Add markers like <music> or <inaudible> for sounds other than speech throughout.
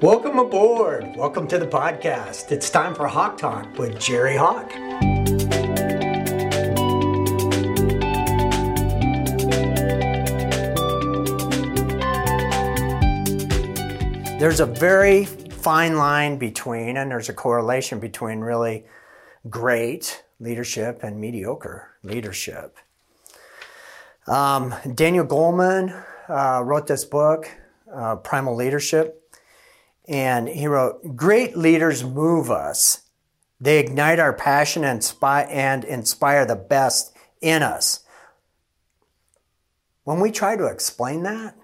Welcome aboard. Welcome to the podcast. It's time for Hawk Talk with Jerry Hawk. There's a very fine line between, and there's a correlation between really great leadership and mediocre leadership. Um, Daniel Goleman uh, wrote this book, uh, Primal Leadership. And he wrote, Great leaders move us. They ignite our passion and, inspire the best in us. When we try to explain that,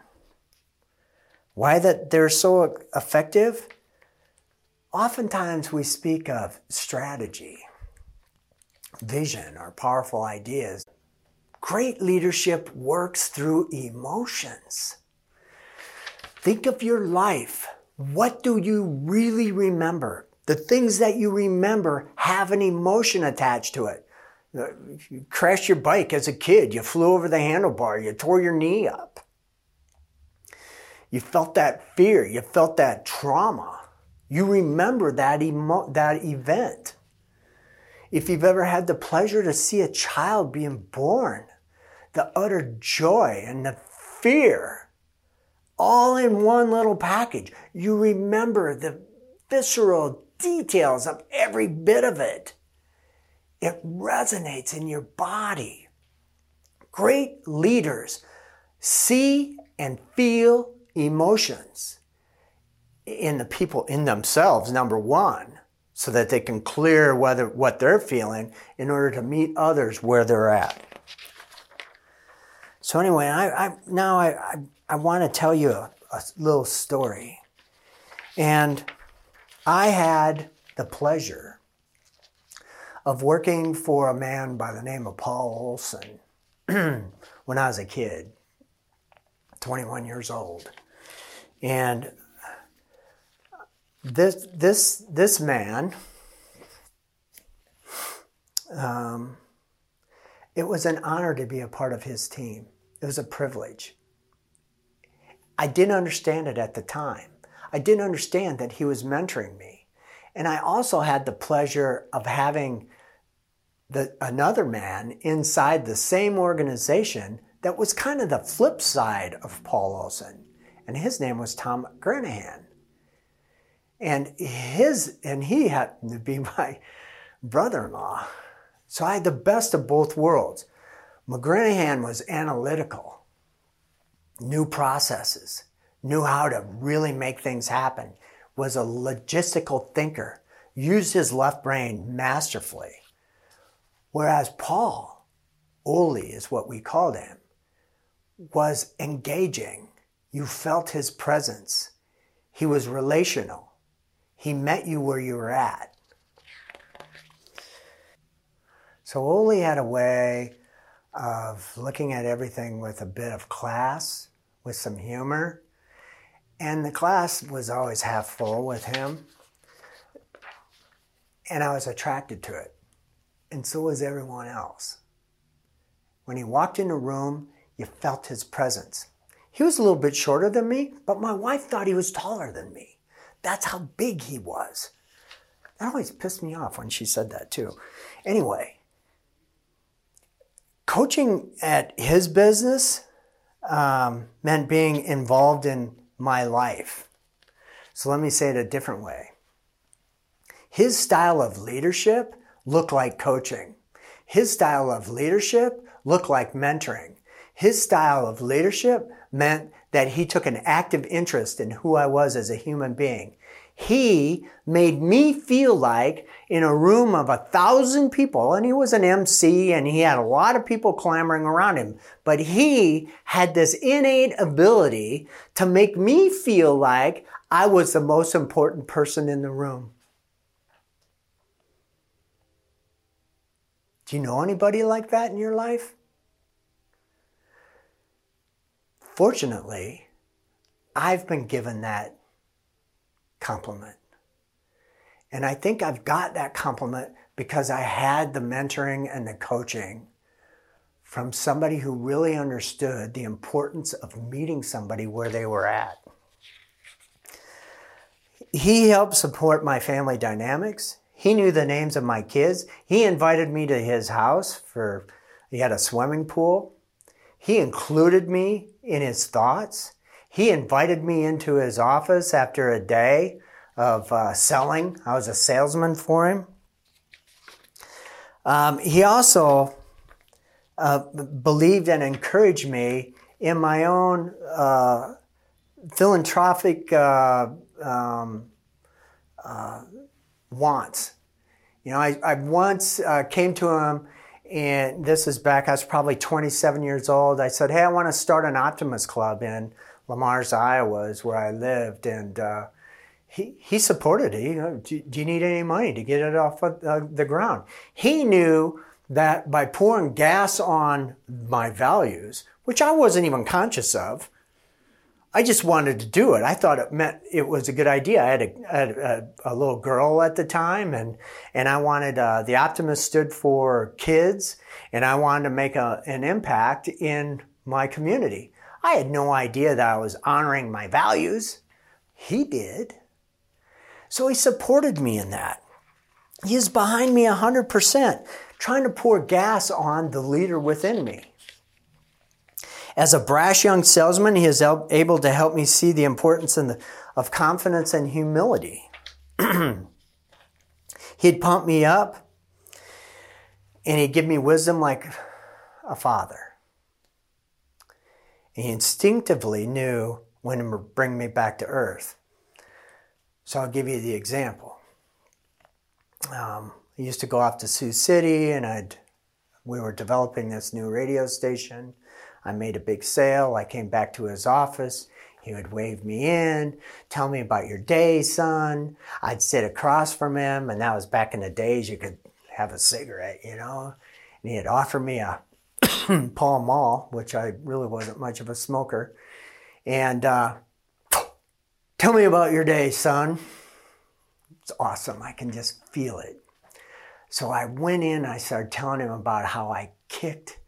why that they're so effective, oftentimes we speak of strategy, vision, or powerful ideas. Great leadership works through emotions. Think of your life what do you really remember? The things that you remember have an emotion attached to it. You crashed your bike as a kid, you flew over the handlebar, you tore your knee up. You felt that fear, you felt that trauma. You remember that, emo- that event. If you've ever had the pleasure to see a child being born, the utter joy and the fear all in one little package. You remember the visceral details of every bit of it. It resonates in your body. Great leaders see and feel emotions in the people in themselves, number one, so that they can clear whether what they're feeling in order to meet others where they're at. So anyway, I, I now I, I I want to tell you a, a little story. And I had the pleasure of working for a man by the name of Paul Olson <clears throat> when I was a kid, 21 years old. And this this this man um, it was an honor to be a part of his team. It was a privilege. I didn't understand it at the time. I didn't understand that he was mentoring me. And I also had the pleasure of having the, another man inside the same organization that was kind of the flip side of Paul Olson. And his name was Tom Granahan. And his and he happened to be <laughs> my brother-in-law. So I had the best of both worlds. McGranahan was analytical knew processes, knew how to really make things happen, was a logistical thinker, used his left brain masterfully. Whereas Paul, Oli is what we called him, was engaging. You felt his presence. He was relational. He met you where you were at. So Oli had a way of looking at everything with a bit of class, with some humor. And the class was always half full with him. And I was attracted to it. And so was everyone else. When he walked in a room, you felt his presence. He was a little bit shorter than me, but my wife thought he was taller than me. That's how big he was. That always pissed me off when she said that too. Anyway, coaching at his business um, meant being involved in my life. So let me say it a different way. His style of leadership looked like coaching. His style of leadership looked like mentoring. His style of leadership meant that he took an active interest in who I was as a human being. He made me feel like in a room of a thousand people, and he was an MC and he had a lot of people clamoring around him, but he had this innate ability to make me feel like I was the most important person in the room. Do you know anybody like that in your life? Fortunately, I've been given that compliment. And I think I've got that compliment because I had the mentoring and the coaching from somebody who really understood the importance of meeting somebody where they were at. He helped support my family dynamics. He knew the names of my kids. He invited me to his house for, he had a swimming pool. He included me in his thoughts. He invited me into his office after a day of uh, selling. I was a salesman for him. Um, he also uh, believed and encouraged me in my own uh, philanthropic uh, um, uh, wants. You know, I, I once uh, came to him, and this is back, I was probably 27 years old. I said, Hey, I want to start an Optimist Club in Le Mars, Iowa, is where I lived. And uh, he, he supported it. You know, do, do, you need any money to get it off of, uh, the ground? He knew that by pouring gas on my values, which I wasn't even conscious of, I just wanted to do it. I thought it meant it was a good idea. I had a, a little girl at the time, and and I wanted uh, the optimist stood for kids, and I wanted to make a, an impact in my community. I had no idea that I was honoring my values. He did, so he supported me in that. He is behind me hundred percent, trying to pour gas on the leader within me. As a brash young salesman, he is able to help me see the importance the, of confidence and humility. <clears throat> he'd pump me up and he'd give me wisdom like a father. He instinctively knew when to bring me back to earth. So I'll give you the example. Um, I used to go off to Sioux City and I'd we were developing this new radio station I made a big sale. I came back to his office. He would wave me in, tell me about your day, son. I'd sit across from him, and that was back in the days you could have a cigarette, you know. And he'd offer me a <coughs> Pall Mall, which I really wasn't much of a smoker. And uh, tell me about your day, son. It's awesome. I can just feel it. So I went in, I started telling him about how I kicked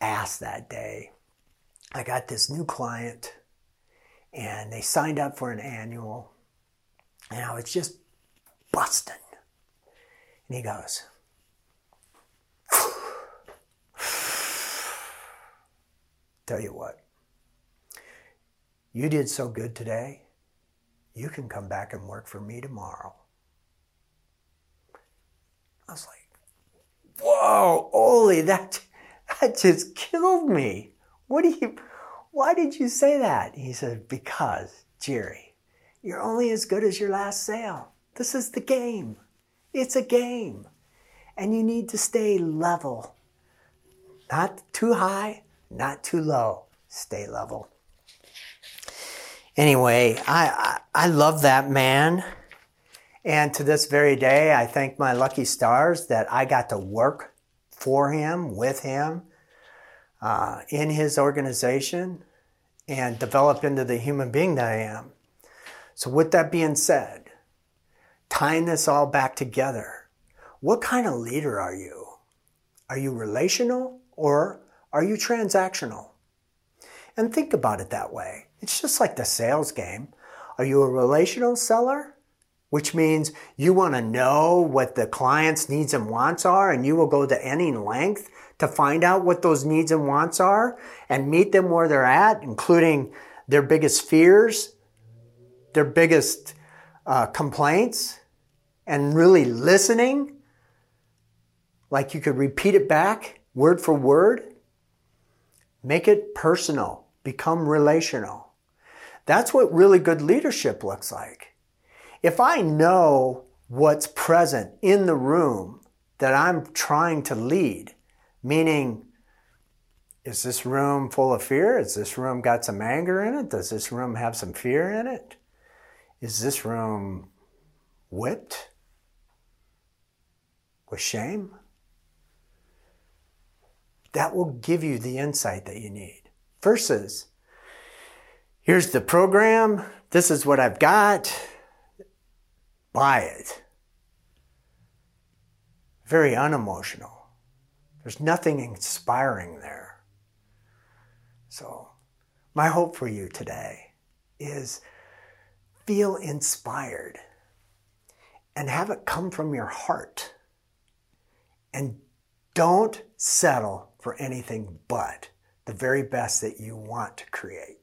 ass that day. I got this new client and they signed up for an annual and I was just busting. And he goes, <sighs> Tell you what, you did so good today, you can come back and work for me tomorrow. I was like, Whoa, Oli, that that just killed me. What do you, why did you say that? He said, Because, Jerry, you're only as good as your last sale. This is the game. It's a game. And you need to stay level. Not too high, not too low. Stay level. Anyway, I, I, I love that man. And to this very day, I thank my lucky stars that I got to work for him, with him, uh, in his organization, and develop into the human being that I am. So, with that being said, tying this all back together, what kind of leader are you? Are you relational or are you transactional? And think about it that way. It's just like the sales game. Are you a relational seller which means you want to know what the client's needs and wants are, and you will go to any length to find out what those needs and wants are and meet them where they're at, including their biggest fears, their biggest uh, complaints, and really listening. Like you could repeat it back word for word. Make it personal, become relational. That's what really good leadership looks like. If I know what's present in the room that I'm trying to lead, meaning, is this room full of fear? Is this room got some anger in it? Does this room have some fear in it? Is this room whipped with shame? That will give you the insight that you need. Versus, here's the program, this is what I've got, buy it. Very unemotional. There's nothing inspiring there. So, my hope for you today is feel inspired and have it come from your heart. And don't settle for anything but the very best that you want to create.